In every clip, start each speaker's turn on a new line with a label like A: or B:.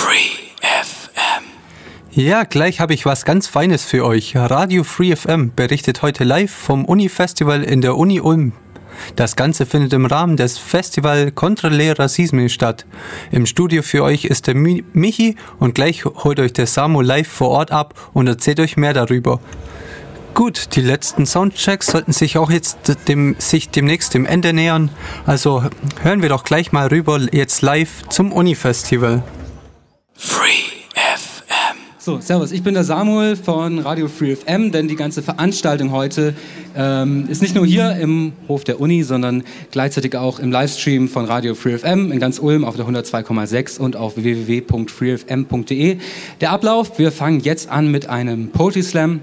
A: Free FM.
B: Ja, gleich habe ich was ganz Feines für euch. Radio Free FM berichtet heute live vom Uni-Festival in der Uni Ulm. Das Ganze findet im Rahmen des Festival Contra le Racisme statt. Im Studio für euch ist der Mi Michi und gleich holt euch der Samu live vor Ort ab und erzählt euch mehr darüber. Gut, die letzten Soundchecks sollten sich auch jetzt dem, sich demnächst dem Ende nähern. Also hören wir doch gleich mal rüber jetzt live zum Uni-Festival.
A: Free FM.
C: So, Servus, ich bin der Samuel von Radio Free FM, denn die ganze Veranstaltung heute ähm, ist nicht nur hier im Hof der Uni, sondern gleichzeitig auch im Livestream von Radio Free FM in ganz Ulm auf der 102,6 und auf www.freefm.de. Der Ablauf, wir fangen jetzt an mit einem Poetry Slam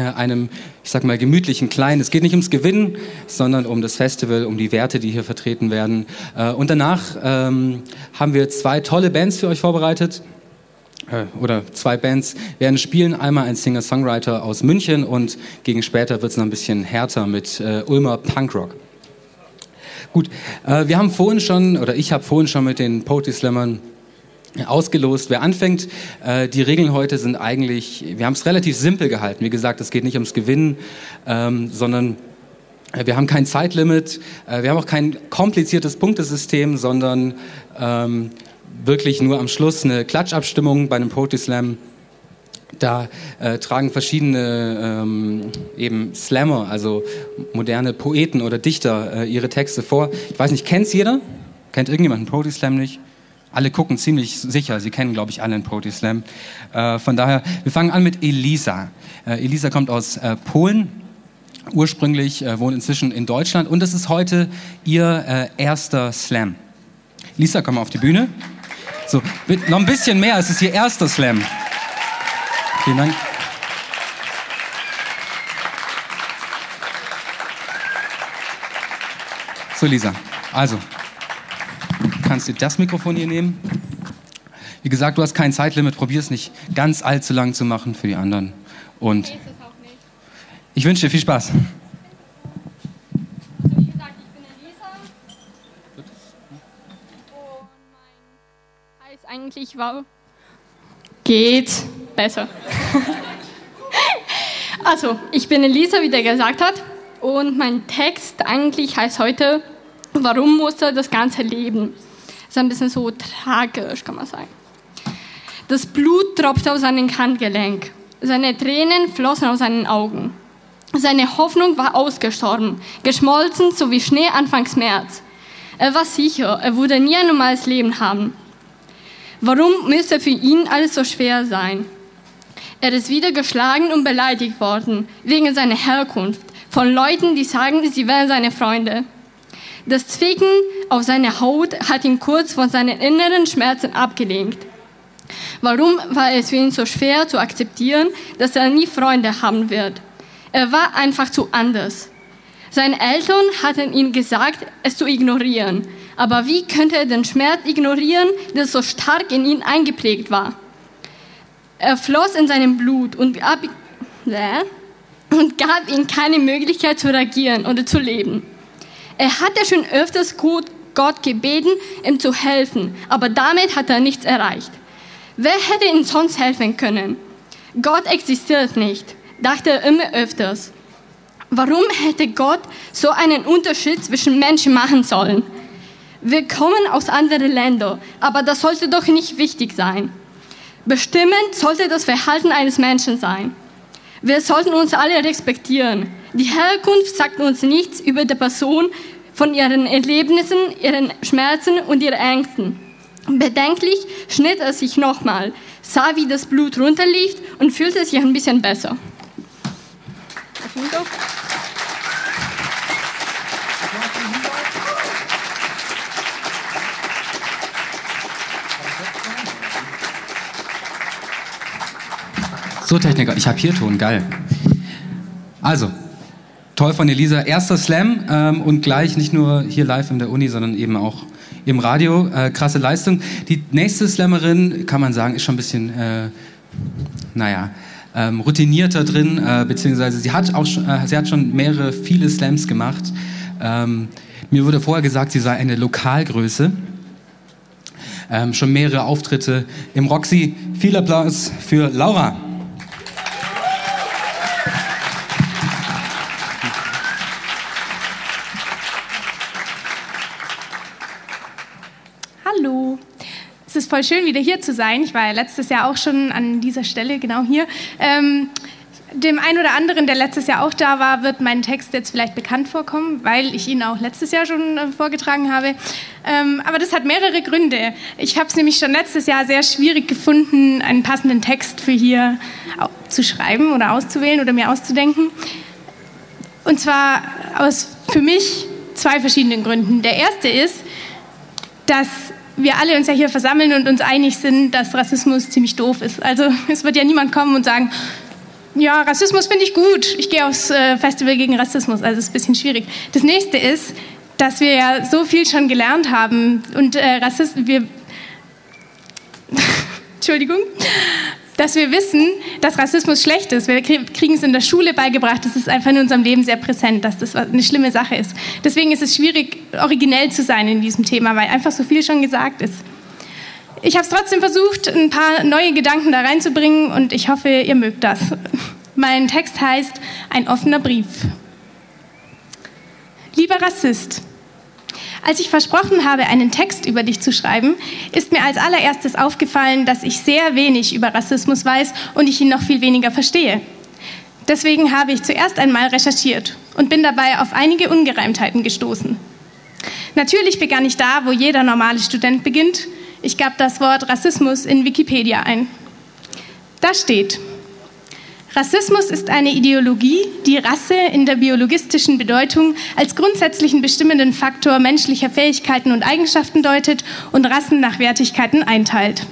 C: einem, ich sag mal, gemütlichen Kleinen. Es geht nicht ums Gewinnen, sondern um das Festival, um die Werte, die hier vertreten werden. Äh, und danach ähm, haben wir zwei tolle Bands für euch vorbereitet. Äh, oder zwei Bands werden spielen. Einmal ein Singer-Songwriter aus München und gegen später wird es noch ein bisschen härter mit äh, Ulmer Punkrock. Gut, äh, wir haben vorhin schon, oder ich habe vorhin schon mit den Poetry Slammern ausgelost, wer anfängt. Äh, die Regeln heute sind eigentlich, wir haben es relativ simpel gehalten. Wie gesagt, es geht nicht ums Gewinnen, ähm, sondern äh, wir haben kein Zeitlimit, äh, wir haben auch kein kompliziertes Punktesystem, sondern ähm, wirklich nur am Schluss eine Klatschabstimmung bei einem Poetry Slam. Da äh, tragen verschiedene ähm, eben Slammer, also moderne Poeten oder Dichter, äh, ihre Texte vor. Ich weiß nicht, kennt jeder? Kennt irgendjemand einen Poetry Slam nicht? Alle gucken ziemlich sicher, sie kennen, glaube ich, alle einen Poetry Slam. Äh, von daher, wir fangen an mit Elisa. Äh, Elisa kommt aus äh, Polen, ursprünglich, äh, wohnt inzwischen in Deutschland und das ist heute ihr äh, erster Slam. Lisa, komm mal auf die Bühne. So, noch ein bisschen mehr, es ist ihr erster Slam. Vielen Dank. So, Lisa, also, kannst dir das Mikrofon hier nehmen. Wie gesagt, du hast kein Zeitlimit, probier es nicht ganz allzu lang zu machen für die anderen. Und ich wünsche dir viel Spaß.
D: Also wie gesagt, ich bin Elisa. Und mein heißt eigentlich war geht besser. also, ich bin Elisa, wie der gesagt hat. Und mein Text eigentlich heißt heute, warum musste das ganze leben? Ist ein bisschen so tragisch, kann man sagen. Das Blut tropfte aus seinem Handgelenk. Seine Tränen flossen aus seinen Augen. Seine Hoffnung war ausgestorben, geschmolzen, so wie Schnee anfangs März. Er war sicher, er würde nie ein normales Leben haben. Warum müsste für ihn alles so schwer sein? Er ist wieder geschlagen und beleidigt worden, wegen seiner Herkunft, von Leuten, die sagen, sie wären seine Freunde. Das Zwicken auf seiner Haut hat ihn kurz von seinen inneren Schmerzen abgelenkt. Warum war es für ihn so schwer zu akzeptieren, dass er nie Freunde haben wird? Er war einfach zu anders. Seine Eltern hatten ihm gesagt, es zu ignorieren. Aber wie könnte er den Schmerz ignorieren, der so stark in ihn eingeprägt war? Er floss in seinem Blut und gab, und gab ihm keine Möglichkeit zu reagieren oder zu leben. Er hatte schon öfters Gott gebeten, ihm zu helfen, aber damit hat er nichts erreicht. Wer hätte ihm sonst helfen können? Gott existiert nicht, dachte er immer öfters. Warum hätte Gott so einen Unterschied zwischen Menschen machen sollen? Wir kommen aus anderen Ländern, aber das sollte doch nicht wichtig sein. Bestimmend sollte das Verhalten eines Menschen sein. Wir sollten uns alle respektieren. Die Herkunft sagt uns nichts über die Person, von ihren Erlebnissen, ihren Schmerzen und ihren Ängsten. Bedenklich schnitt er sich nochmal, sah, wie das Blut runterlief und fühlte sich ein bisschen besser.
C: So, Techniker, ich habe hier Ton, geil. Also, toll von Elisa. Erster Slam ähm, und gleich nicht nur hier live in der Uni, sondern eben auch im Radio. Äh, krasse Leistung. Die nächste Slammerin, kann man sagen, ist schon ein bisschen, äh, naja, ähm, routinierter drin, äh, beziehungsweise sie hat auch schon, äh, sie hat schon mehrere, viele Slams gemacht. Ähm, mir wurde vorher gesagt, sie sei eine Lokalgröße. ähm, schon mehrere Auftritte im Roxy. Viel Applaus für Laura.
E: Voll schön, wieder hier zu sein. Ich war ja letztes Jahr auch schon an dieser Stelle, genau hier. Ähm, dem einen oder anderen, der letztes Jahr auch da war, wird mein Text jetzt vielleicht bekannt vorkommen, weil ich ihn auch letztes Jahr schon äh, vorgetragen habe. Ähm, aber das hat mehrere Gründe. Ich habe es nämlich schon letztes Jahr sehr schwierig gefunden, einen passenden Text für hier zu schreiben oder auszuwählen oder mir auszudenken. Und zwar aus für mich zwei verschiedenen Gründen. Der erste ist, dass wir alle uns ja hier versammeln und uns einig sind, dass Rassismus ziemlich doof ist. Also es wird ja niemand kommen und sagen, ja, Rassismus finde ich gut. Ich gehe aufs äh, Festival gegen Rassismus. Also es ist ein bisschen schwierig. Das nächste ist, dass wir ja so viel schon gelernt haben und äh, Rassismus, wir, Entschuldigung, dass wir wissen, dass Rassismus schlecht ist. Wir kriegen es in der Schule beigebracht. Das ist einfach in unserem Leben sehr präsent, dass das eine schlimme Sache ist. Deswegen ist es schwierig, originell zu sein in diesem Thema, weil einfach so viel schon gesagt ist. Ich habe es trotzdem versucht, ein paar neue Gedanken da reinzubringen und ich hoffe, ihr mögt das. Mein Text heißt Ein offener Brief. Lieber Rassist, als ich versprochen habe, einen Text über dich zu schreiben, ist mir als allererstes aufgefallen, dass ich sehr wenig über Rassismus weiß und ich ihn noch viel weniger verstehe. Deswegen habe ich zuerst einmal recherchiert und bin dabei auf einige Ungereimtheiten gestoßen. Natürlich begann ich da, wo jeder normale Student beginnt, ich gab das Wort Rassismus in Wikipedia ein. Da steht, Rassismus ist eine Ideologie, die Rasse in der biologistischen Bedeutung als grundsätzlichen bestimmenden Faktor menschlicher Fähigkeiten und Eigenschaften deutet und Rassen nach Wertigkeiten einteilt.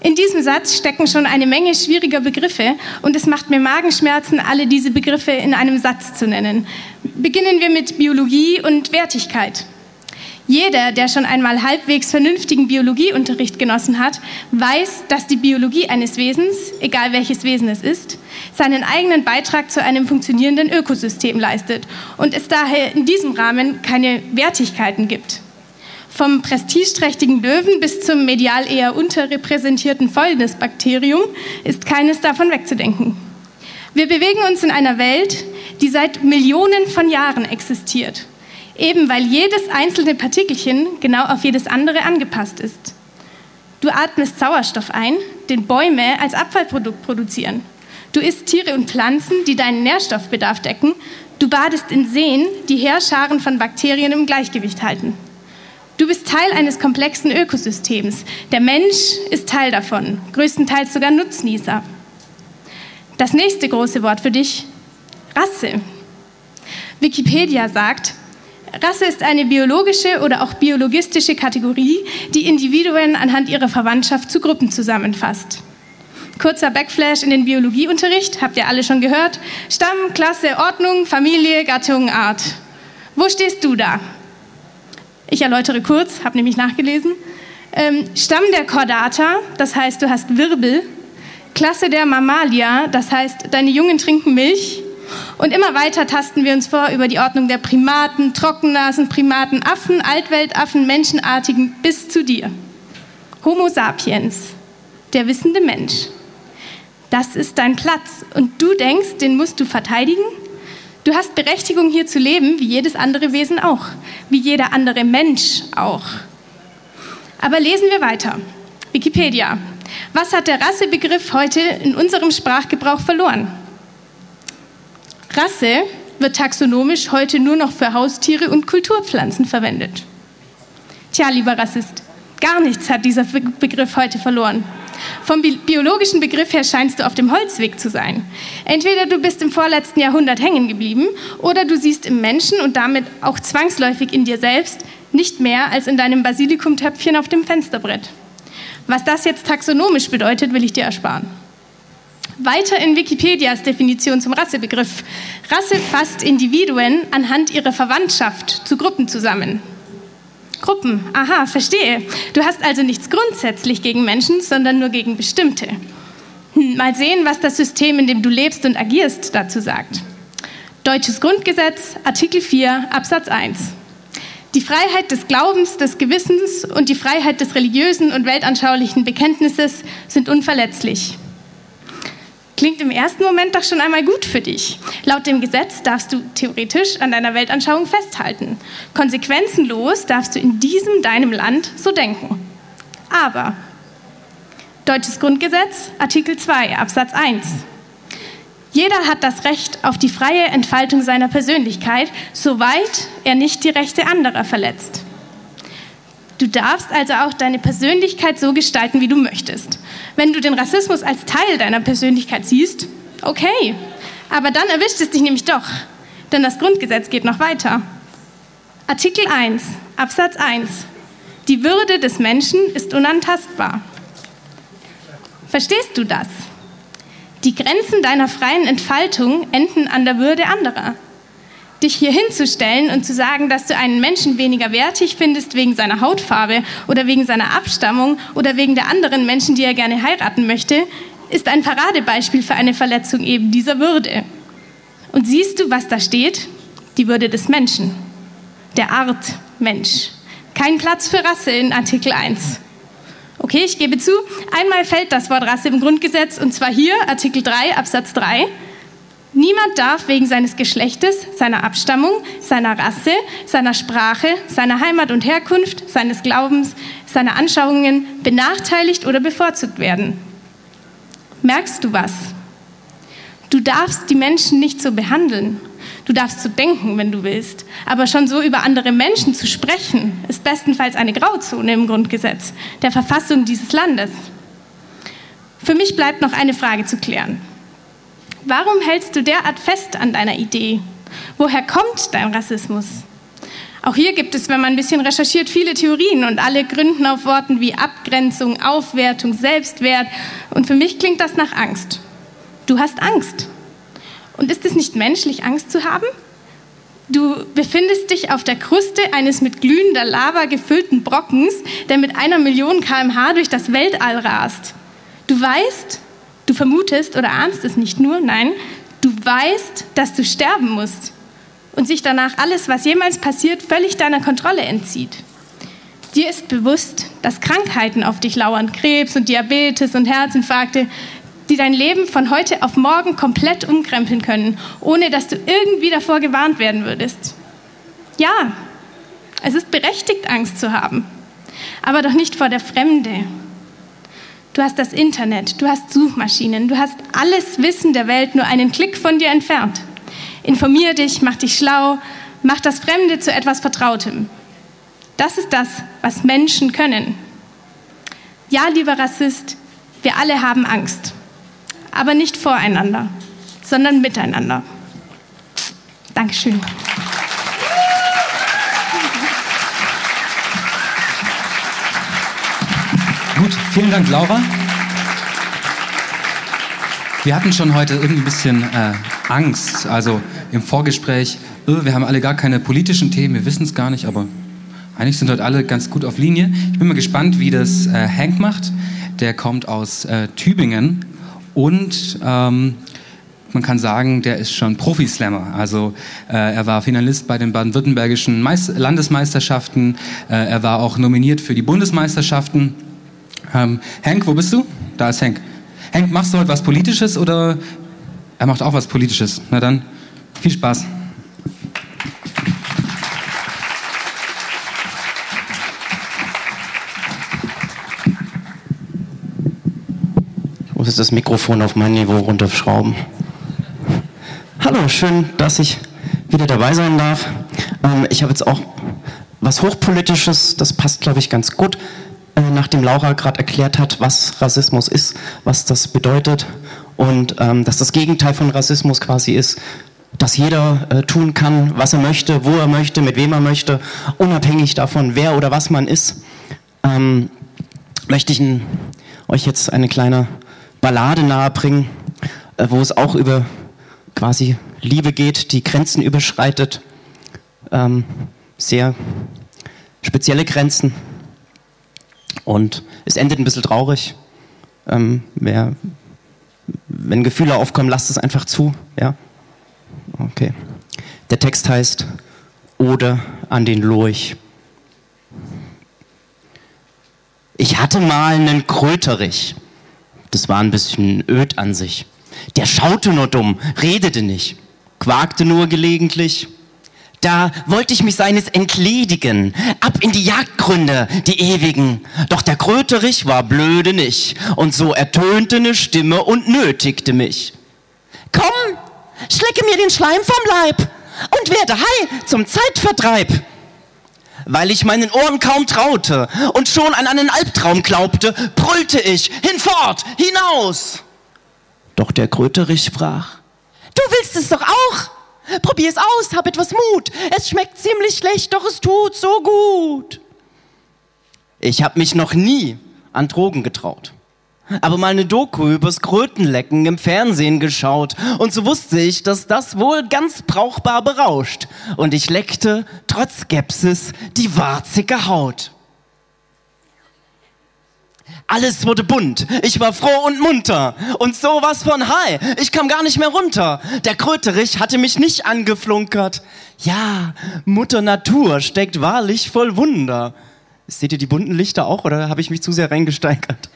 E: In diesem Satz stecken schon eine Menge schwieriger Begriffe und es macht mir Magenschmerzen, alle diese Begriffe in einem Satz zu nennen. Beginnen wir mit Biologie und Wertigkeit. Jeder, der schon einmal halbwegs vernünftigen Biologieunterricht genossen hat, weiß, dass die Biologie eines Wesens, egal welches Wesen es ist, seinen eigenen Beitrag zu einem funktionierenden Ökosystem leistet und es daher in diesem Rahmen keine Wertigkeiten gibt. Vom prestigeträchtigen Löwen bis zum medial eher unterrepräsentierten Fäulnisbakterium ist keines davon wegzudenken. Wir bewegen uns in einer Welt, die seit Millionen von Jahren existiert eben weil jedes einzelne Partikelchen genau auf jedes andere angepasst ist. Du atmest Sauerstoff ein, den Bäume als Abfallprodukt produzieren. Du isst Tiere und Pflanzen, die deinen Nährstoffbedarf decken. Du badest in Seen, die Heerscharen von Bakterien im Gleichgewicht halten. Du bist Teil eines komplexen Ökosystems. Der Mensch ist Teil davon, größtenteils sogar Nutznießer. Das nächste große Wort für dich, Rasse. Wikipedia sagt, Rasse ist eine biologische oder auch biologistische Kategorie, die Individuen anhand ihrer Verwandtschaft zu Gruppen zusammenfasst. Kurzer Backflash in den Biologieunterricht, habt ihr alle schon gehört. Stamm, Klasse, Ordnung, Familie, Gattung, Art. Wo stehst du da? Ich erläutere kurz, habe nämlich nachgelesen. Ähm, Stamm der Chordata, das heißt, du hast Wirbel. Klasse der Mammalia, das heißt, deine Jungen trinken Milch. Und immer weiter tasten wir uns vor über die Ordnung der Primaten, Trockennasen, Primaten, Affen, Altweltaffen, Menschenartigen bis zu dir. Homo sapiens, der wissende Mensch. Das ist dein Platz und du denkst, den musst du verteidigen? Du hast Berechtigung hier zu leben, wie jedes andere Wesen auch, wie jeder andere Mensch auch. Aber lesen wir weiter. Wikipedia. Was hat der Rassebegriff heute in unserem Sprachgebrauch verloren? Rasse wird taxonomisch heute nur noch für Haustiere und Kulturpflanzen verwendet. Tja, lieber Rassist, gar nichts hat dieser Begriff heute verloren. Vom biologischen Begriff her scheinst du auf dem Holzweg zu sein. Entweder du bist im vorletzten Jahrhundert hängen geblieben oder du siehst im Menschen und damit auch zwangsläufig in dir selbst nicht mehr als in deinem Basilikumtöpfchen auf dem Fensterbrett. Was das jetzt taxonomisch bedeutet, will ich dir ersparen. Weiter in Wikipedias Definition zum Rassebegriff. Rasse fasst Individuen anhand ihrer Verwandtschaft zu Gruppen zusammen. Gruppen, aha, verstehe. Du hast also nichts grundsätzlich gegen Menschen, sondern nur gegen bestimmte. Hm, mal sehen, was das System, in dem du lebst und agierst, dazu sagt. Deutsches Grundgesetz, Artikel 4, Absatz 1. Die Freiheit des Glaubens, des Gewissens und die Freiheit des religiösen und weltanschaulichen Bekenntnisses sind unverletzlich. Klingt im ersten Moment doch schon einmal gut für dich. Laut dem Gesetz darfst du theoretisch an deiner Weltanschauung festhalten. Konsequenzenlos darfst du in diesem deinem Land so denken. Aber Deutsches Grundgesetz, Artikel 2, Absatz 1. Jeder hat das Recht auf die freie Entfaltung seiner Persönlichkeit, soweit er nicht die Rechte anderer verletzt. Du darfst also auch deine Persönlichkeit so gestalten, wie du möchtest. Wenn du den Rassismus als Teil deiner Persönlichkeit siehst, okay. Aber dann erwischt es dich nämlich doch, denn das Grundgesetz geht noch weiter. Artikel 1, Absatz 1. Die Würde des Menschen ist unantastbar. Verstehst du das? Die Grenzen deiner freien Entfaltung enden an der Würde anderer. Dich hier hinzustellen und zu sagen, dass du einen Menschen weniger wertig findest wegen seiner Hautfarbe oder wegen seiner Abstammung oder wegen der anderen Menschen, die er gerne heiraten möchte, ist ein Paradebeispiel für eine Verletzung eben dieser Würde. Und siehst du, was da steht? Die Würde des Menschen, der Art Mensch. Kein Platz für Rasse in Artikel 1. Okay, ich gebe zu, einmal fällt das Wort Rasse im Grundgesetz und zwar hier, Artikel 3, Absatz 3. Niemand darf wegen seines Geschlechtes, seiner Abstammung, seiner Rasse, seiner Sprache, seiner Heimat und Herkunft, seines Glaubens, seiner Anschauungen benachteiligt oder bevorzugt werden. Merkst du was? Du darfst die Menschen nicht so behandeln. Du darfst so denken, wenn du willst. Aber schon so über andere Menschen zu sprechen, ist bestenfalls eine Grauzone im Grundgesetz, der Verfassung dieses Landes. Für mich bleibt noch eine Frage zu klären. Warum hältst du derart fest an deiner Idee? Woher kommt dein Rassismus? Auch hier gibt es, wenn man ein bisschen recherchiert, viele Theorien und alle gründen auf Worten wie Abgrenzung, Aufwertung, Selbstwert. Und für mich klingt das nach Angst. Du hast Angst. Und ist es nicht menschlich, Angst zu haben? Du befindest dich auf der Kruste eines mit glühender Lava gefüllten Brockens, der mit einer Million kmh durch das Weltall rast. Du weißt, du vermutest oder ahnst es nicht nur, nein, du weißt, dass du sterben musst und sich danach alles, was jemals passiert, völlig deiner Kontrolle entzieht. Dir ist bewusst, dass Krankheiten auf dich lauern, Krebs und Diabetes und Herzinfarkte, die dein Leben von heute auf morgen komplett umkrempeln können, ohne dass du irgendwie davor gewarnt werden würdest. Ja, es ist berechtigt, Angst zu haben, aber doch nicht vor der Fremde. Du hast das Internet, du hast Suchmaschinen, du hast alles Wissen der Welt nur einen Klick von dir entfernt. Informier dich, mach dich schlau, mach das Fremde zu etwas Vertrautem. Das ist das, was Menschen können. Ja, lieber Rassist, wir alle haben Angst aber nicht voreinander, sondern miteinander. Dankeschön.
C: Vielen Dank, Laura. Wir hatten schon heute irgendwie ein bisschen äh, Angst, also im Vorgespräch, äh, wir haben alle gar keine politischen Themen, wir wissen es gar nicht, aber eigentlich sind heute alle ganz gut auf Linie. Ich bin mal gespannt, wie das äh, Hank macht. Der kommt aus äh, Tübingen und ähm, man kann sagen, der ist schon Profi-Slammer. Also äh, er war Finalist bei den baden-württembergischen Landesmeisterschaften. Äh, er war auch nominiert für die Bundesmeisterschaften. Ähm, Hank, wo bist du? Da ist Hank. Hank, machst du heute was Politisches oder er macht auch was Politisches? Na dann, viel Spaß.
F: muss jetzt das Mikrofon auf mein Niveau runterschrauben. Hallo, schön, dass ich wieder dabei sein darf. Ähm, ich habe jetzt auch was Hochpolitisches, das passt, glaube ich, ganz gut, nachdem Laura gerade erklärt hat, was Rassismus ist, was das bedeutet und ähm, dass das Gegenteil von Rassismus quasi ist, dass jeder äh, tun kann, was er möchte, wo er möchte, mit wem er möchte, unabhängig davon, wer oder was man ist, ähm, möchte ich in, euch jetzt eine kleine Ballade nahebringen, äh, wo es auch über quasi Liebe geht, die Grenzen überschreitet. Ähm, sehr spezielle Grenzen. Und es endet ein bisschen traurig. Ähm, mehr, wenn Gefühle aufkommen, lasst es einfach zu. Ja? Okay. Der Text heißt Oder an den Lurch. Ich hatte mal einen Kröterich. Das war ein bisschen öd an sich. Der schaute nur dumm, redete nicht, quakte nur gelegentlich da wollte ich mich seines entledigen, ab in die Jagdgründe, die ewigen. Doch der Kröterich war blöde nicht, und so ertönte ne Stimme und nötigte mich. Komm, schlecke mir den Schleim vom Leib und werde heil zum Zeitvertreib. Weil ich meinen Ohren kaum traute und schon an einen Albtraum glaubte, brüllte ich hinfort, hinaus. Doch der Kröterich sprach, du willst es doch auch. Probier es aus, hab etwas Mut. Es schmeckt ziemlich schlecht, doch es tut so gut. Ich hab mich noch nie an Drogen getraut. Aber mal eine Doku übers Krötenlecken im Fernsehen geschaut und so wusste ich, dass das wohl ganz brauchbar berauscht. Und ich leckte, trotz Skepsis, die warzige Haut. Alles wurde bunt. Ich war froh und munter. Und sowas von high. Ich kam gar nicht mehr runter. Der Kröterich hatte mich nicht angeflunkert. Ja, Mutter Natur steckt wahrlich voll Wunder. Seht ihr die bunten Lichter auch oder habe ich mich zu sehr reingesteigert?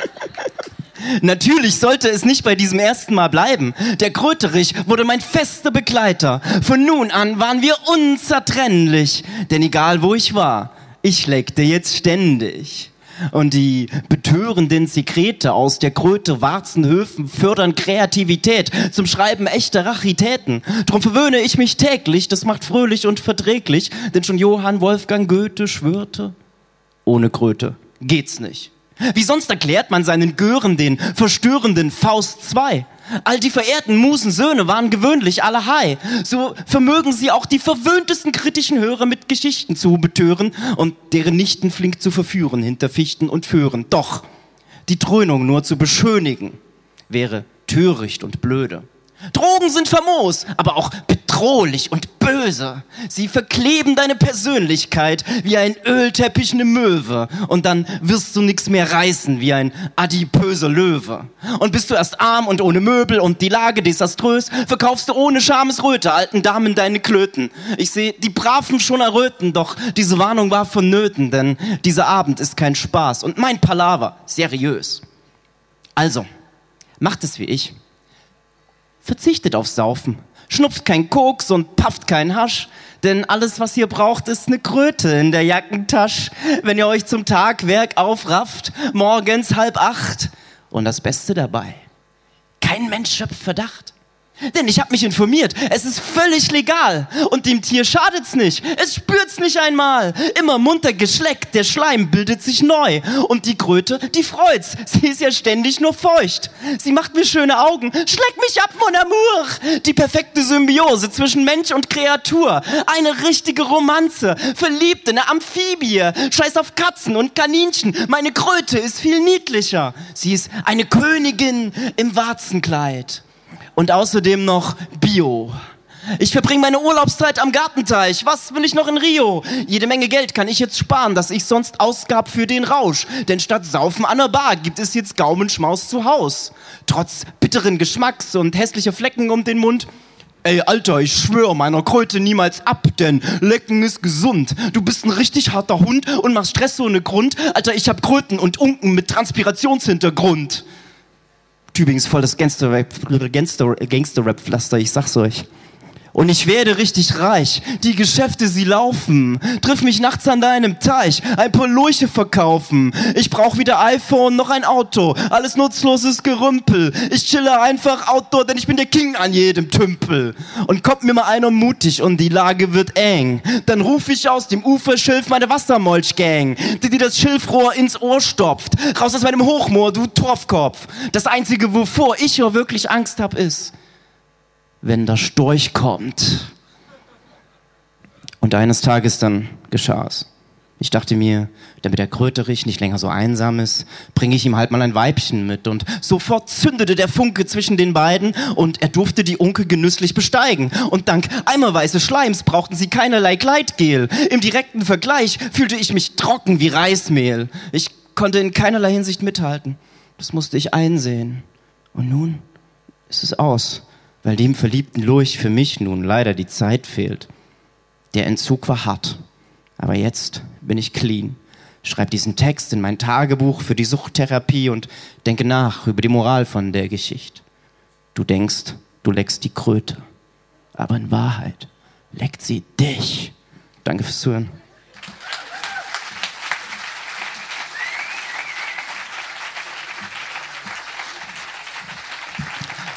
F: Natürlich sollte es nicht bei diesem ersten Mal bleiben. Der Kröterich wurde mein fester Begleiter. Von nun an waren wir unzertrennlich. Denn egal wo ich war, ich leckte jetzt ständig. Und die betörenden Sekrete aus der Kröte Warzenhöfen fördern Kreativität zum Schreiben echter Rachitäten. Drum verwöhne ich mich täglich, das macht fröhlich und verträglich, denn schon Johann Wolfgang Goethe schwörte, ohne Kröte geht's nicht. Wie sonst erklärt man seinen Gören den verstörenden Faust 2? All die verehrten Musensöhne waren gewöhnlich alle high. So vermögen sie auch die verwöhntesten kritischen Hörer mit Geschichten zu betören und deren Nichten flink zu verführen hinter Fichten und Föhren. Doch die Dröhnung nur zu beschönigen wäre töricht und blöde. Drogen sind famos, aber auch bedrohlich und böse. Sie verkleben deine Persönlichkeit wie ein Ölteppich eine Möwe und dann wirst du nichts mehr reißen wie ein adipöser Löwe. Und bist du erst arm und ohne Möbel und die Lage desaströs, verkaufst du ohne Schamesröte alten Damen deine Klöten. Ich sehe die Braven schon erröten, doch diese Warnung war vonnöten, denn dieser Abend ist kein Spaß und mein Palaver seriös. Also, macht es wie ich verzichtet aufs Saufen, schnupft kein Koks und pafft kein Hasch, denn alles, was ihr braucht, ist eine Kröte in der Jackentasche, wenn ihr euch zum Tagwerk aufrafft, morgens halb acht. Und das Beste dabei, kein Mensch schöpft Verdacht. Denn ich habe mich informiert, es ist völlig legal und dem Tier schadet's nicht. Es spürt's nicht einmal. Immer munter geschleckt, der Schleim bildet sich neu und die Kröte, die freut's. Sie ist ja ständig nur feucht. Sie macht mir schöne Augen. Schleck mich ab, mon amour. Die perfekte Symbiose zwischen Mensch und Kreatur. Eine richtige Romanze. Verliebt in eine Amphibie. Scheiß auf Katzen und Kaninchen. Meine Kröte ist viel niedlicher. Sie ist eine Königin im Warzenkleid und außerdem noch Bio. Ich verbringe meine Urlaubszeit am Gartenteich. Was will ich noch in Rio? Jede Menge Geld kann ich jetzt sparen, das ich sonst ausgab für den Rausch. Denn statt Saufen an der Bar gibt es jetzt Gaumenschmaus zu Haus. Trotz bitteren Geschmacks und hässlicher Flecken um den Mund. Ey, Alter, ich schwöre meiner Kröte niemals ab, denn Lecken ist gesund. Du bist ein richtig harter Hund und machst Stress ohne Grund. Alter, ich hab Kröten und Unken mit Transpirationshintergrund. Tübingen ist voll das Gangster-Rap-Pflaster, Gangster, ich sag's euch. Und ich werde richtig reich. Die Geschäfte, sie laufen. Triff mich nachts an deinem Teich. Ein paar Lurche verkaufen. Ich brauch wieder iPhone, noch ein Auto. Alles nutzloses Gerümpel. Ich chille einfach outdoor, denn ich bin der King an jedem Tümpel. Und kommt mir mal einer mutig und die Lage wird eng. Dann ruf ich aus dem Uferschilf meine Wassermolchgang, die dir das Schilfrohr ins Ohr stopft. Raus aus meinem Hochmoor, du Torfkopf. Das einzige, wovor ich ja wirklich Angst hab, ist wenn der Storch kommt. Und eines Tages dann geschah es. Ich dachte mir, damit der Kröterich nicht länger so einsam ist, bringe ich ihm halt mal ein Weibchen mit. Und sofort zündete der Funke zwischen den beiden und er durfte die Unke genüsslich besteigen. Und dank eimerweise Schleims brauchten sie keinerlei Gleitgel. Im direkten Vergleich fühlte ich mich trocken wie Reismehl. Ich konnte in keinerlei Hinsicht mithalten. Das musste ich einsehen. Und nun ist es aus weil dem verliebten Lurch für mich nun leider die Zeit fehlt. Der Entzug war hart, aber jetzt bin ich clean. schreib diesen Text in mein Tagebuch für die Suchttherapie und denke nach über die Moral von der Geschichte. Du denkst, du leckst die Kröte, aber in Wahrheit leckt sie dich. Danke fürs Zuhören.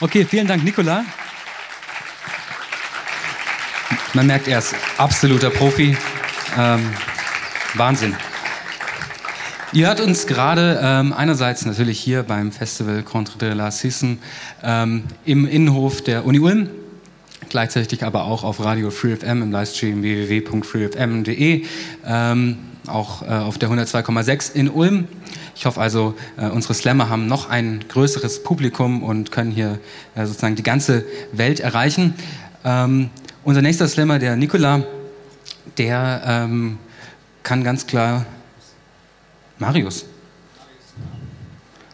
C: Okay, vielen Dank, Nicola. Man merkt, er ist absoluter Profi. Ähm, Wahnsinn. Ihr hört uns gerade ähm, einerseits natürlich hier beim Festival Contre de la Sisson ähm, im Innenhof der Uni Ulm, gleichzeitig aber auch auf Radio Free FM im Livestream www.freefm.de, ähm, auch äh, auf der 102,6 in Ulm. Ich hoffe also, äh, unsere Slammer haben noch ein größeres Publikum und können hier äh, sozusagen die ganze Welt erreichen. Ähm, unser nächster Slammer, der Nikola, der ähm, kann ganz klar Marius.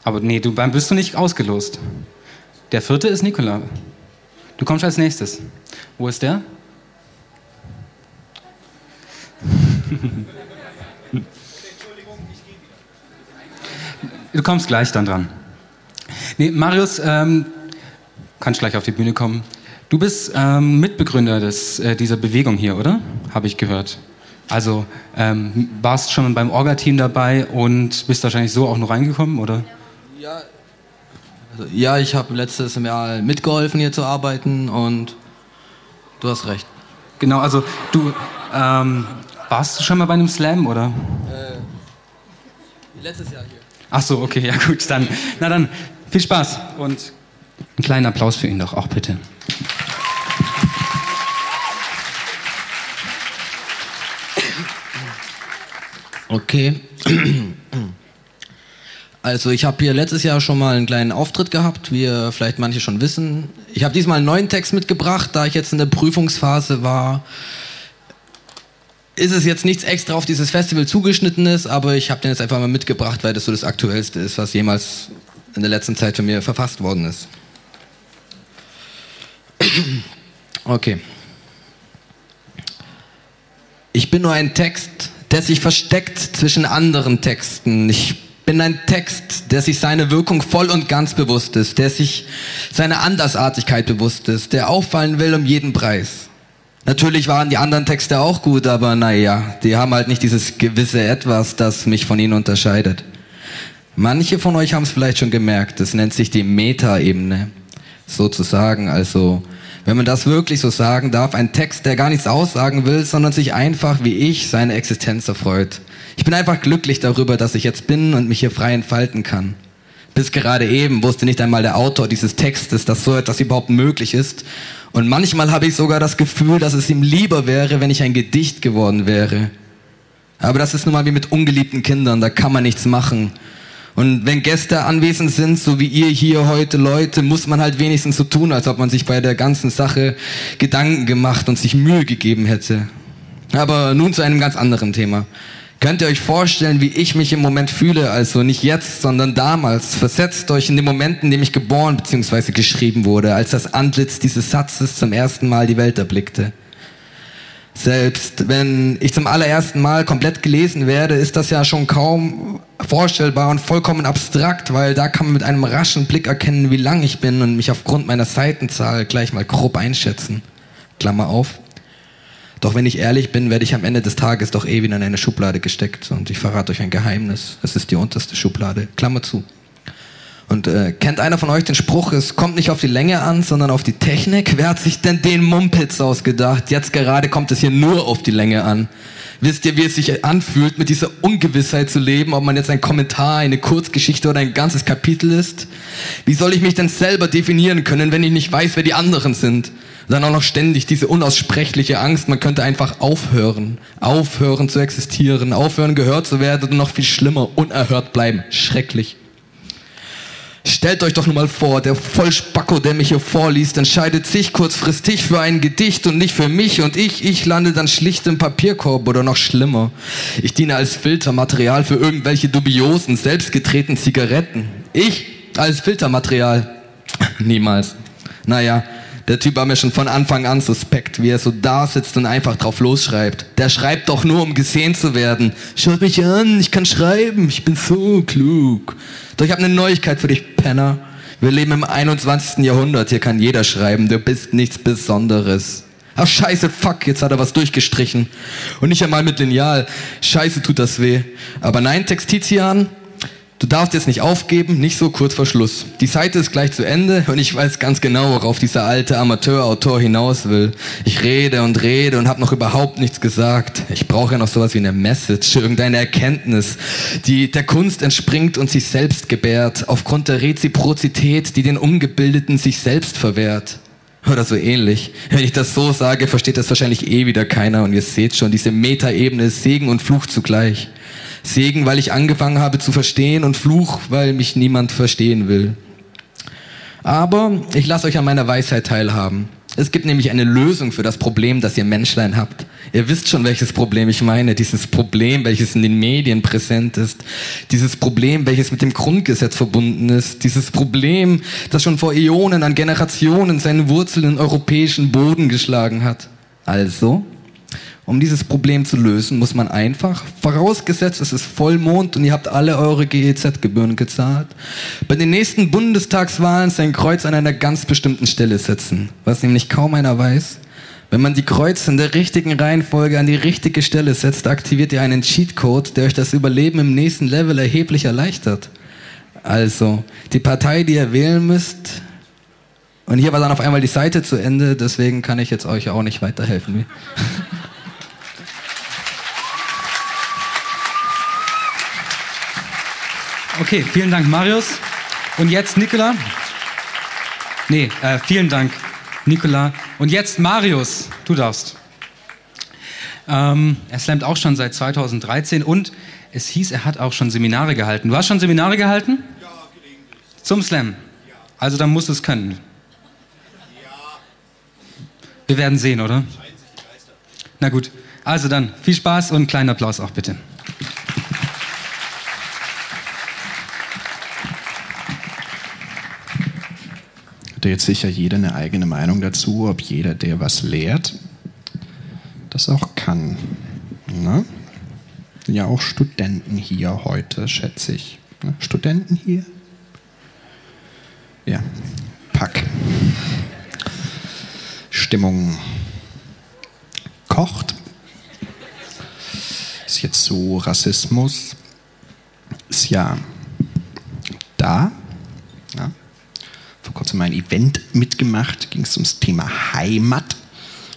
C: Aber nee, du bist du nicht ausgelost. Der vierte ist Nikola. Du kommst als nächstes. Wo ist der? Du kommst gleich dann dran. Nee, Marius, ähm, kannst gleich auf die Bühne kommen. Du bist ähm, Mitbegründer des, äh, dieser Bewegung hier, oder? Habe ich gehört. Also ähm, warst schon beim Orga-Team dabei und bist wahrscheinlich so auch noch reingekommen, oder?
G: Ja, also, ja ich habe letztes Jahr mitgeholfen, hier zu arbeiten und du hast recht.
C: Genau, also du ähm, warst du schon mal bei einem Slam, oder?
G: Äh, letztes Jahr hier.
C: Ach so, okay, ja gut, dann, na dann viel Spaß und einen kleinen Applaus für ihn doch auch bitte.
G: Okay. Also ich habe hier letztes Jahr schon mal einen kleinen Auftritt gehabt, wie vielleicht manche schon wissen. Ich habe diesmal einen neuen Text mitgebracht, da ich jetzt in der Prüfungsphase war. Ist es jetzt nichts extra auf dieses Festival zugeschnittenes, aber ich habe den jetzt einfach mal mitgebracht, weil das so das Aktuellste ist, was jemals in der letzten Zeit von mir verfasst worden ist. Okay. Ich bin nur ein Text, der sich versteckt zwischen anderen Texten. Ich bin ein Text, der sich seine Wirkung voll und ganz bewusst ist, der sich seiner Andersartigkeit bewusst ist, der auffallen will um jeden Preis. Natürlich waren die anderen Texte auch gut, aber naja, die haben halt nicht dieses gewisse Etwas, das mich von ihnen unterscheidet. Manche von euch haben es vielleicht schon gemerkt, das nennt sich die Meta-Ebene, sozusagen. Also, wenn man das wirklich so sagen darf, ein Text, der gar nichts aussagen will, sondern sich einfach wie ich seine Existenz erfreut. Ich bin einfach glücklich darüber, dass ich jetzt bin und mich hier frei entfalten kann. Bis gerade eben wusste nicht einmal der Autor dieses Textes, dass so etwas überhaupt möglich ist. Und manchmal habe ich sogar das Gefühl, dass es ihm lieber wäre, wenn ich ein Gedicht geworden wäre. Aber das ist nun mal wie mit ungeliebten Kindern, da kann man nichts machen. Und wenn Gäste anwesend sind, so wie ihr hier heute Leute, muss man halt wenigstens so tun, als ob man sich bei der ganzen Sache Gedanken gemacht und sich Mühe gegeben hätte. Aber nun zu einem ganz anderen Thema. Könnt ihr euch vorstellen, wie ich mich im Moment fühle? Also nicht jetzt, sondern damals. Versetzt euch in den Moment, in dem ich geboren bzw. geschrieben wurde, als das Antlitz dieses Satzes zum ersten Mal die Welt erblickte. Selbst wenn ich zum allerersten Mal komplett gelesen werde, ist das ja schon kaum vorstellbar und vollkommen abstrakt, weil da kann man mit einem raschen Blick erkennen, wie lang ich bin und mich aufgrund meiner Seitenzahl gleich mal grob einschätzen. Klammer auf. Doch wenn ich ehrlich bin, werde ich am Ende des Tages doch eh wieder in eine Schublade gesteckt. Und ich verrate euch ein Geheimnis. Es ist die unterste Schublade. Klammer zu. Und äh, kennt einer von euch den Spruch, es kommt nicht auf die Länge an, sondern auf die Technik? Wer hat sich denn den Mumpitz ausgedacht? Jetzt gerade kommt es hier nur auf die Länge an. Wisst ihr, wie es sich anfühlt, mit dieser Ungewissheit zu leben, ob man jetzt ein Kommentar, eine Kurzgeschichte oder ein ganzes Kapitel ist? Wie soll ich mich denn selber definieren können, wenn ich nicht weiß, wer die anderen sind? dann auch noch ständig diese unaussprechliche Angst, man könnte einfach aufhören, aufhören zu existieren, aufhören gehört zu werden und noch viel schlimmer, unerhört bleiben. Schrecklich. Stellt euch doch nur mal vor, der Vollspacko, der mich hier vorliest, entscheidet sich kurzfristig für ein Gedicht und nicht für mich und ich, ich lande dann schlicht im Papierkorb oder noch schlimmer. Ich diene als Filtermaterial für irgendwelche dubiosen, selbstgedrehten Zigaretten. Ich als Filtermaterial. Niemals. Naja, Der Typ war mir schon von Anfang an suspekt, wie er so da sitzt und einfach drauf losschreibt. Der schreibt doch nur, um gesehen zu werden. Schaut mich an, ich kann schreiben, ich bin so klug. Doch ich habe eine Neuigkeit für dich, Penner. Wir leben im 21. Jahrhundert, hier kann jeder schreiben, du bist nichts Besonderes. Ach scheiße, fuck, jetzt hat er was durchgestrichen. Und nicht einmal mit Lineal. Scheiße tut das weh. Aber nein, Textitian, du darfst jetzt nicht aufgeben, nicht so kurz vor Schluss. Die Seite ist gleich zu Ende und ich weiß ganz genau, worauf dieser alte Amateurautor hinaus will. Ich rede und rede und habe noch überhaupt nichts gesagt. Ich brauche ja noch sowas wie eine Message, irgendeine Erkenntnis, die der Kunst entspringt und sich selbst gebärt, aufgrund der Reziprozität, die den Ungebildeten sich selbst verwehrt. Oder so ähnlich. Wenn ich das so sage, versteht das wahrscheinlich eh wieder keiner. Und ihr seht schon, diese Metaebene ist Segen und Fluch zugleich. Segen, weil ich angefangen habe zu verstehen und Fluch, weil mich niemand verstehen will. Aber ich lasse euch an meiner Weisheit teilhaben. Es gibt nämlich eine Lösung für das Problem, das ihr Menschlein habt. Ihr wisst schon, welches Problem ich meine. Dieses Problem, welches in den Medien präsent ist. Dieses Problem, welches mit dem Grundgesetz verbunden ist. Dieses Problem, das schon vor Äonen an Generationen seine Wurzeln in europäischen Boden geschlagen hat. Also, um dieses Problem zu lösen, muss man einfach, vorausgesetzt es ist Vollmond und ihr habt alle eure GEZ-Gebühren gezahlt, bei den nächsten Bundestagswahlen sein Kreuz an einer ganz bestimmten Stelle setzen. Was nämlich kaum einer weiß. Wenn man die Kreuze in der richtigen Reihenfolge an die richtige Stelle setzt, aktiviert ihr einen Cheatcode, der euch das Überleben im nächsten Level erheblich erleichtert. Also, die Partei, die ihr wählen müsst, und hier war dann auf einmal die Seite zu Ende, deswegen kann ich jetzt euch auch nicht weiterhelfen.
C: Okay, vielen Dank, Marius. Und jetzt Nicola. Nee, äh, vielen Dank, Nicola. Und jetzt Marius, du darfst. Ähm, er slammt auch schon seit 2013 und es hieß, er hat auch schon Seminare gehalten. Du hast schon Seminare gehalten? Ja, gelegentlich. Zum Slam? Ja. Also dann musst du es können. Ja. Wir werden sehen, oder? Na gut. Also dann, viel Spaß und einen kleinen Applaus auch bitte.
H: Hat jetzt sicher jeder eine eigene Meinung dazu, ob jeder, der was lehrt, das auch kann. Ne? Ja, auch Studenten hier heute, schätze ich. Ne? Studenten hier? Ja, Pack. Stimmung kocht. Ist jetzt so Rassismus. Ist ja da. Kurzem ein Event mitgemacht, ging es ums Thema Heimat.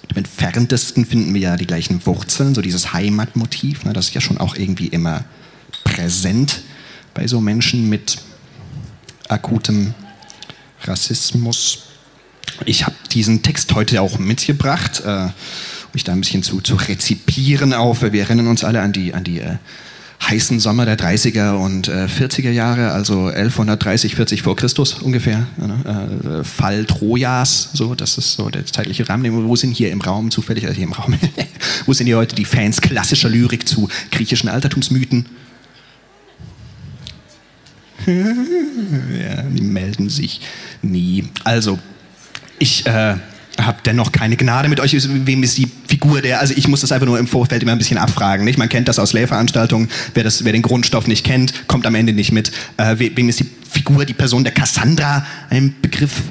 H: Im entferntesten finden wir ja die gleichen Wurzeln, so dieses Heimatmotiv. Ne, das ist ja schon auch irgendwie immer präsent bei so Menschen mit akutem Rassismus. Ich habe diesen Text heute auch mitgebracht, äh, um mich da ein bisschen zu, zu rezipieren auf. Wir erinnern uns alle an die, an die äh, heißen Sommer der 30er und äh, 40er Jahre, also 1130, 40 vor Christus ungefähr. Ne? Äh, Fall Trojas, so, das ist so der zeitliche Rahmen. Wo sind hier im Raum zufällig, also hier im Raum, wo sind hier heute die Fans klassischer Lyrik zu griechischen Altertumsmythen? ja, die melden sich nie. Also, ich äh, habe dennoch keine Gnade mit euch. Wem ist die Figur der? Also ich muss das einfach nur im Vorfeld immer ein bisschen abfragen. Nicht? Man kennt das aus Lehrveranstaltungen. Wer, das, wer den Grundstoff nicht kennt, kommt am Ende nicht mit. Äh, wem ist die Figur, die Person der Cassandra ein Begriff?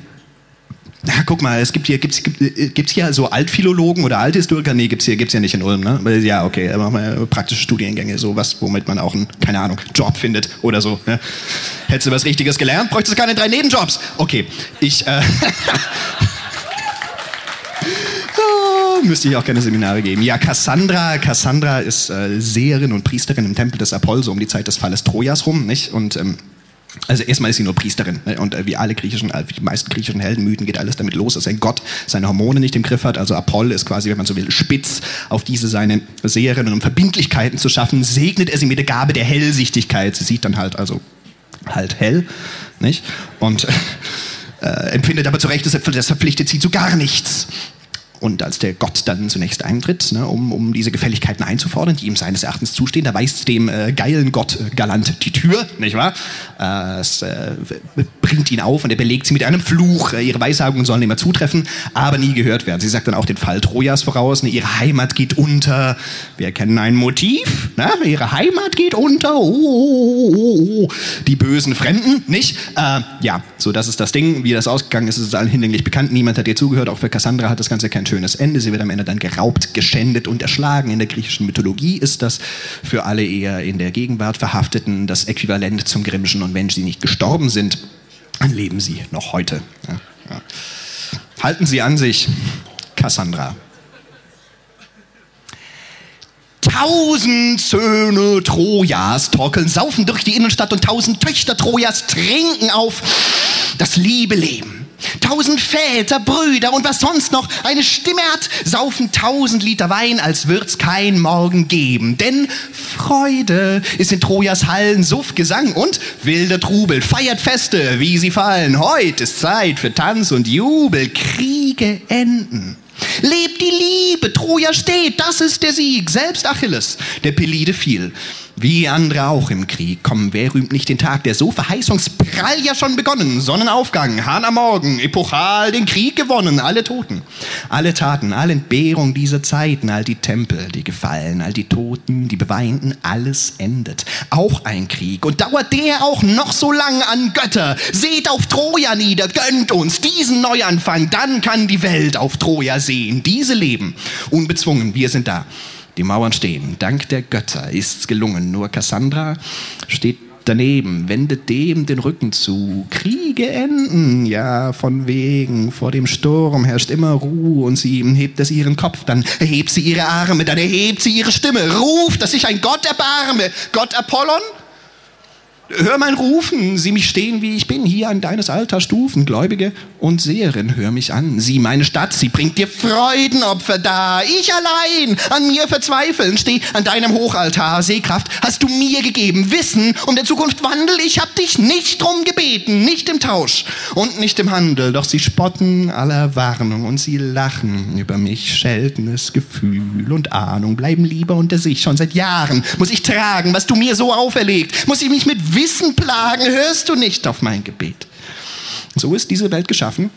H: Na, guck mal, es gibt hier, gibt's, gibt, gibt's hier so Altphilologen oder Althistoriker? Nee, gibt's hier, gibt's ja nicht in Ulm, ne? Ja, okay, machen wir praktische Studiengänge, sowas, womit man auch einen, keine Ahnung, Job findet oder so. Ne? Hättest du was Richtiges gelernt, bräuchtest du keine drei Nebenjobs. Okay, ich, äh, müsste ich auch keine Seminare geben. Ja, Cassandra, Cassandra ist äh, Seherin und Priesterin im Tempel des Apoll, so um die Zeit des Falles Trojas rum, nicht? Und ähm, also erstmal ist sie nur Priesterin ne? und äh, wie alle griechischen, äh, wie die meisten griechischen Heldenmythen geht alles damit los, dass ein Gott seine Hormone nicht im Griff hat. Also Apoll ist quasi, wenn man so will, spitz auf diese seine Seherin und um Verbindlichkeiten zu schaffen, segnet er sie mit der Gabe der Hellsichtigkeit. Sie sieht dann halt also halt hell, nicht? Und äh, empfindet aber zu Recht, das verpflichtet sie zu gar nichts. Und als der Gott dann zunächst eintritt, ne, um, um diese Gefälligkeiten einzufordern, die ihm seines Erachtens zustehen, da weist dem äh, geilen Gott äh, galant die Tür, nicht wahr? Äh, es äh, bringt ihn auf und er belegt sie mit einem Fluch. Äh, Ihre Weissagungen sollen immer zutreffen, aber nie gehört werden. Sie sagt dann auch den Fall Trojas voraus. Ne, ihre Heimat geht unter. Wir erkennen ein Motiv. Na, ihre Heimat geht unter. Oh, oh, oh, oh. Die bösen Fremden, nicht? Ja, so das ist das Ding. Wie das ausgegangen ist, ist allen hinlänglich bekannt. Niemand hat ihr zugehört. Auch für Cassandra hat das Ganze kein schönes Ende. Sie wird am Ende dann geraubt, geschändet und erschlagen. In der griechischen Mythologie ist das für alle eher in der Gegenwart Verhafteten das Äquivalent zum Grimmschen. Und wenn sie nicht gestorben sind, dann leben sie noch heute. Ja, ja. Halten Sie an sich, Cassandra. Tausend Söhne Trojas torkeln, saufen durch die Innenstadt und tausend Töchter Trojas trinken auf das liebe Leben. Tausend Väter, Brüder und was sonst noch eine Stimme hat, saufen tausend Liter Wein, als wird's kein Morgen geben. Denn Freude ist in Trojas Hallen Suff, Gesang und wilder Trubel. Feiert Feste, wie sie fallen. Heut ist Zeit für Tanz und Jubel. Kriege enden. Lebt die Liebe, Troja steht, das ist der Sieg. Selbst Achilles, der Pelide fiel. Wie andere auch im Krieg kommen, wer rühmt nicht den Tag, der so verheißungsprall ja schon begonnen. Sonnenaufgang, Hahn am Morgen, epochal den Krieg gewonnen, alle Toten, alle Taten, alle Entbehrung dieser Zeiten, all die Tempel, die gefallen, all die Toten, die beweinten, alles endet. Auch ein Krieg und dauert der auch noch so lang an Götter. Seht auf Troja nieder, gönnt uns diesen Neuanfang, dann kann die Welt auf Troja sehen. Diese leben, unbezwungen, wir sind da. Die Mauern stehen. Dank der Götter ist's gelungen. Nur Cassandra steht daneben, wendet dem den Rücken zu. Kriege enden, ja, von wegen. Vor dem Sturm herrscht immer Ruhe und sie hebt es ihren Kopf, dann erhebt sie ihre Arme, dann erhebt sie ihre Stimme, ruft, dass sich ein Gott erbarme. Gott Apollon? Hör mein Rufen, sieh mich stehen, wie ich bin, hier an deines Alters Stufen, Gläubige und Seherin, hör mich an. Sieh meine Stadt, sie bringt dir Freudenopfer dar. Ich allein an mir verzweifeln, steh an deinem Hochaltar. Sehkraft hast du mir gegeben, Wissen um der Zukunft Wandel. Ich hab dich nicht drum gebeten, nicht im Tausch und nicht im Handel. Doch sie spotten aller Warnung und sie lachen über mich. Scheltenes Gefühl und Ahnung bleiben lieber unter sich. Schon seit Jahren muss ich tragen, was du mir so auferlegt. Muss ich mich mit Wissen plagen, hörst du nicht auf mein Gebet. So ist diese Welt geschaffen.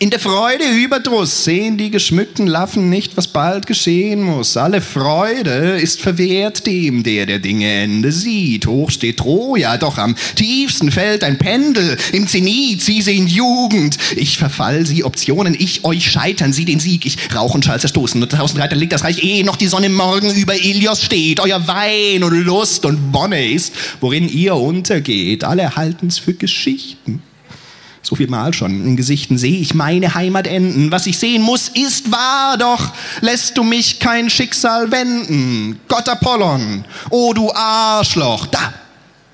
H: In der Freude Überdruss sehen die geschmückten Laffen nicht, was bald geschehen muss. Alle Freude ist verwehrt dem, der der Dinge Ende sieht. Hoch steht Troja, doch am tiefsten fällt ein Pendel. Im Zenit, sie sehen Jugend. Ich verfall sie Optionen, ich euch scheitern, sie den Sieg. Ich rauch und schall zerstoßen. Und tausend Reiter liegt das Reich, eh noch die Sonne morgen über Ilios steht. Euer Wein und Lust und Wonne ist, worin ihr untergeht. Alle halten's für Geschichten. So viel Mal schon in Gesichten sehe ich meine Heimat enden. Was ich sehen muss, ist wahr, doch lässt du mich kein Schicksal wenden. Gott Apollon, oh du Arschloch, da.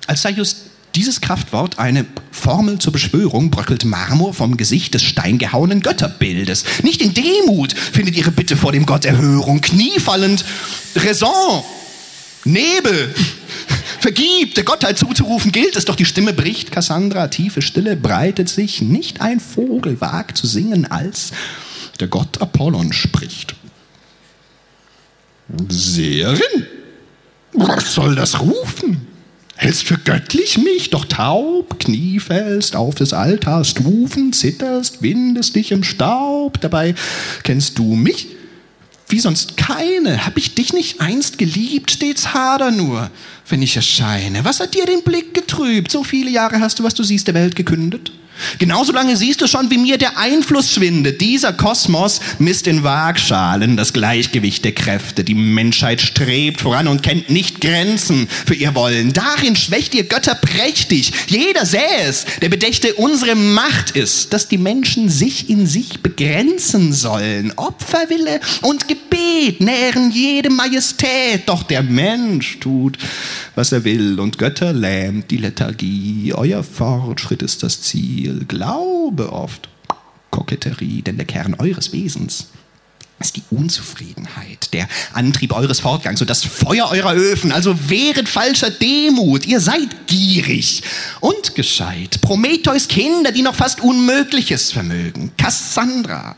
H: Als sei just dieses Kraftwort eine Formel zur Beschwörung, bröckelt Marmor vom Gesicht des steingehauenen Götterbildes. Nicht in Demut findet ihre Bitte vor dem Gott Erhörung, kniefallend Raison, Nebel, Vergib, der Gottheit zuzurufen gilt es, doch die Stimme bricht, Cassandra, tiefe Stille breitet sich, nicht ein Vogel wagt zu singen, als der Gott Apollon spricht. Seherin, was soll das rufen? Hältst für göttlich mich, doch taub, Knie fällst auf des Altars Stufen, zitterst, windest dich im Staub, dabei kennst du mich wie sonst keine. Hab ich dich nicht einst geliebt, stets hader nur, wenn ich erscheine. Was hat dir den Blick getrübt? So viele Jahre hast du, was du siehst, der Welt gekündet. Genauso lange siehst du schon, wie mir der Einfluss schwindet. Dieser Kosmos misst in Waagschalen das Gleichgewicht der Kräfte. Die Menschheit strebt voran und kennt nicht Grenzen für ihr Wollen. Darin schwächt ihr Götter prächtig. Jeder sähe es, der bedächte, unsere Macht ist, dass die Menschen sich in sich begrenzen sollen. Opferwille und Gebet nähren jede Majestät. Doch der Mensch tut, was er will und Götter lähmt die Lethargie. Euer Fortschritt ist das Ziel. Glaube oft Koketterie, denn der Kern eures Wesens ist die Unzufriedenheit, der Antrieb eures Fortgangs und das Feuer eurer Öfen. Also wehret falscher Demut, ihr seid gierig und gescheit. Prometheus Kinder, die noch fast Unmögliches vermögen. Cassandra,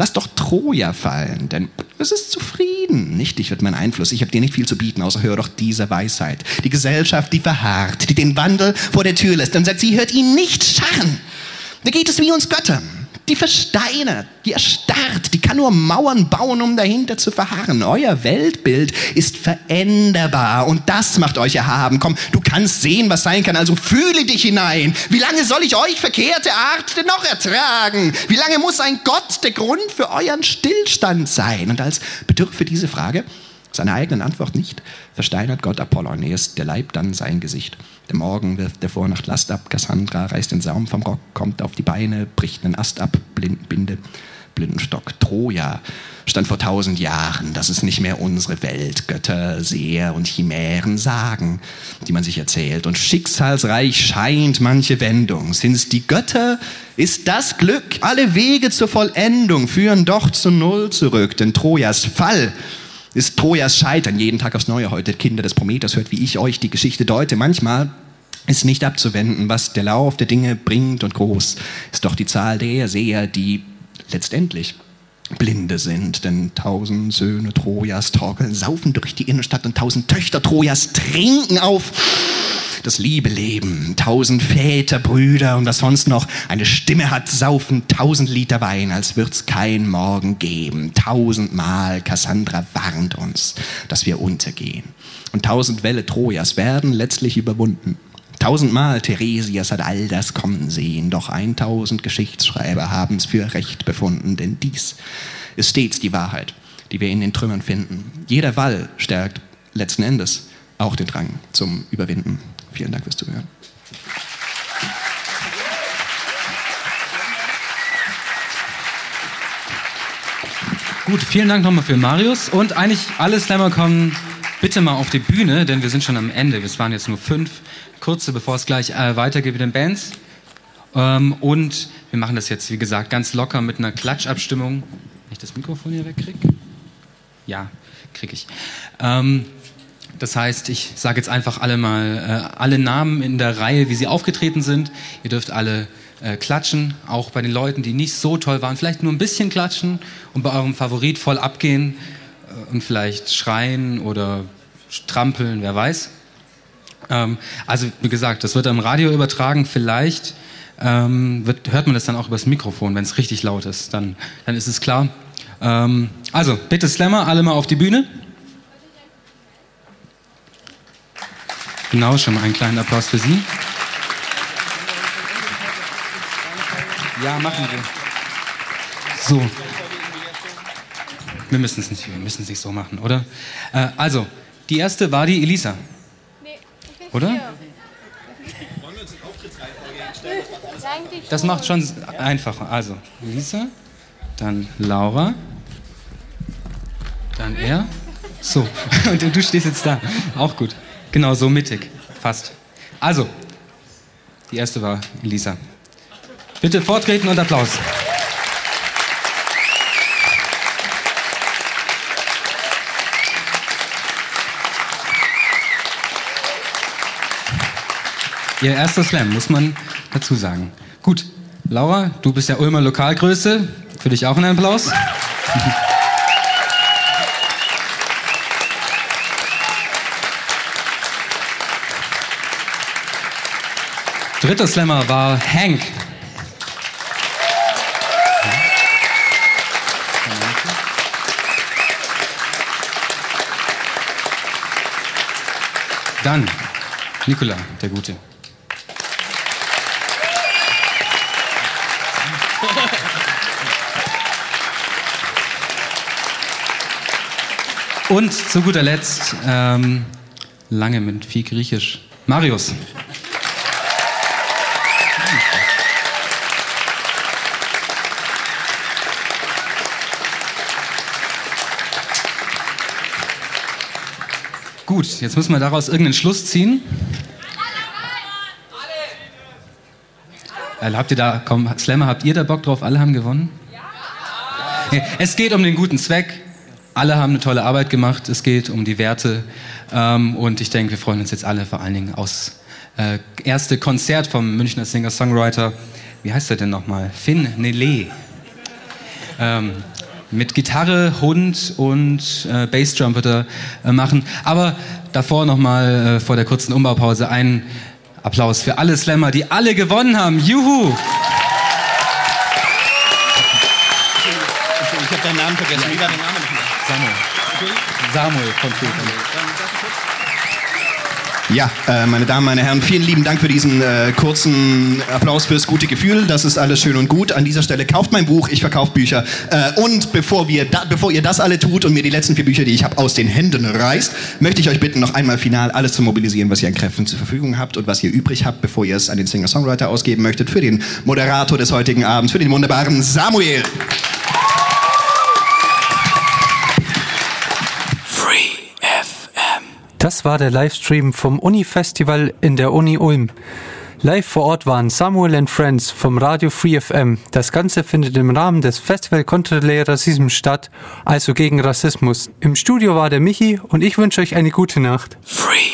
H: Lass doch Troja fallen, denn es ist zufrieden. Nicht dich wird mein Einfluss. Ich habe dir nicht viel zu bieten, außer hör doch diese Weisheit. Die Gesellschaft, die verharrt, die den Wandel vor der Tür lässt und sagt, sie hört ihn nicht scharren. Da geht es wie uns Göttern. Die versteinert, die erstarrt, die kann nur Mauern bauen, um dahinter zu verharren. Euer Weltbild ist veränderbar und das macht euch erhaben. Komm, du kannst sehen, was sein kann, also fühle dich hinein. Wie lange soll ich euch verkehrte Art denn noch ertragen? Wie lange muss ein Gott der Grund für euren Stillstand sein? Und als bedürfe diese Frage seiner eigenen Antwort nicht, versteinert Gott Apollon. Erst der Leib, dann sein Gesicht. Der Morgen wirft der Vornacht Last ab, Cassandra reißt den Saum vom Rock, kommt auf die Beine, bricht einen Ast ab, Blind, Binde, Blindenstock. Troja stand vor tausend Jahren, das ist nicht mehr unsere Welt. Götter, Seher und Chimären sagen, die man sich erzählt. Und schicksalsreich scheint manche Wendung. Sind's die Götter, ist das Glück. Alle Wege zur Vollendung führen doch zu Null zurück. Denn Trojas Fall ist Trojas Scheitern jeden Tag aufs Neue heute. Kinder des Prometheus hört, wie ich euch die Geschichte deute. Manchmal ist nicht abzuwenden, was der Lauf der Dinge bringt und groß ist doch die Zahl der Seher, die letztendlich Blinde sind, denn tausend Söhne Trojas torkeln, saufen durch die Innenstadt und tausend Töchter Trojas trinken auf das Liebeleben. Tausend Väter, Brüder und was sonst noch eine Stimme hat, saufen tausend Liter Wein, als wird's kein Morgen geben. Tausendmal Cassandra warnt uns, dass wir untergehen. Und tausend Wälle Trojas werden letztlich überwunden. Tausendmal Theresias hat all das kommen sehen, doch eintausend Geschichtsschreiber haben es für recht befunden, denn dies ist stets die Wahrheit, die wir in den Trümmern finden. Jeder Wall stärkt letzten Endes auch den Drang zum Überwinden. Vielen Dank fürs Zuhören.
C: Gut, vielen Dank nochmal für Marius. Und eigentlich alle Slammer kommen bitte mal auf die Bühne, denn wir sind schon am Ende. Es waren jetzt nur fünf kurze, bevor es gleich äh, weitergeht mit den Bands. Ähm, und wir machen das jetzt, wie gesagt, ganz locker mit einer Klatschabstimmung. Wenn ich das Mikrofon hier wegkriege? Ja, kriege ich. Ähm, das heißt, ich sage jetzt einfach alle mal äh, alle Namen in der Reihe, wie sie aufgetreten sind. Ihr dürft alle äh, klatschen, auch bei den Leuten, die nicht so toll waren. Vielleicht nur ein bisschen klatschen und bei eurem Favorit voll abgehen äh, und vielleicht schreien oder strampeln, wer weiß. Ähm, also wie gesagt, das wird am Radio übertragen. Vielleicht ähm, wird, hört man das dann auch übers Mikrofon, wenn es richtig laut ist. Dann, dann ist es klar. Ähm, also bitte Slammer, alle mal auf die Bühne. Genau, schon mal einen kleinen Applaus für Sie. Ja, machen wir. So. Wir müssen es nicht, wir müssen es nicht so machen, oder? Äh, also, die erste war die Elisa. Oder? Das macht schon einfacher. Also, Elisa, dann Laura, dann er. So, und du stehst jetzt da. Auch gut. Genau, so mittig. Fast. Also, die erste war Elisa. Bitte vortreten und Applaus. Ihr erster Slam, muss man dazu sagen. Gut, Laura, du bist ja Ulmer Lokalgröße. Für dich auch ein Applaus. Dritter Slammer war Hank. Dann Nikola, der Gute. Und zu guter Letzt, ähm, lange mit viel Griechisch, Marius. Gut, jetzt müssen wir daraus irgendeinen Schluss ziehen. Alle. Habt ihr da, komm, Slammer, habt ihr da Bock drauf? Alle haben gewonnen? Ja. Es geht um den guten Zweck. Alle haben eine tolle Arbeit gemacht. Es geht um die Werte. Ähm, und ich denke, wir freuen uns jetzt alle vor allen Dingen aus äh, erste Konzert vom Münchner Singer-Songwriter. Wie heißt er denn nochmal? Finn Nele. Mit Gitarre, Hund und äh, Bassdrum wird er äh, machen. Aber davor nochmal äh, vor der kurzen Umbaupause einen Applaus für alle Slammer, die alle gewonnen haben. Juhu!
H: Ich habe deinen Namen vergessen. Wie war der Name?
C: Samuel. Samuel von Fefern.
H: Ja, äh, meine Damen, meine Herren, vielen lieben Dank für diesen äh, kurzen Applaus fürs gute Gefühl. Das ist alles schön und gut. An dieser Stelle kauft mein Buch, ich verkaufe Bücher. Äh, und bevor, wir da, bevor ihr das alle tut und mir die letzten vier Bücher, die ich habe, aus den Händen reißt, möchte ich euch bitten, noch einmal final alles zu mobilisieren, was ihr an Kräften zur Verfügung habt und was ihr übrig habt, bevor ihr es an den Singer-Songwriter ausgeben möchtet, für den Moderator des heutigen Abends, für den wunderbaren Samuel.
A: Free FM.
B: Das war der Livestream vom Uni-Festival in der Uni Ulm. Live vor Ort waren Samuel and Friends vom Radio Free FM. Das Ganze findet im Rahmen des Festival Contre le Racisme statt, also gegen Rassismus. Im Studio war der Michi und ich wünsche euch eine gute Nacht.
A: Free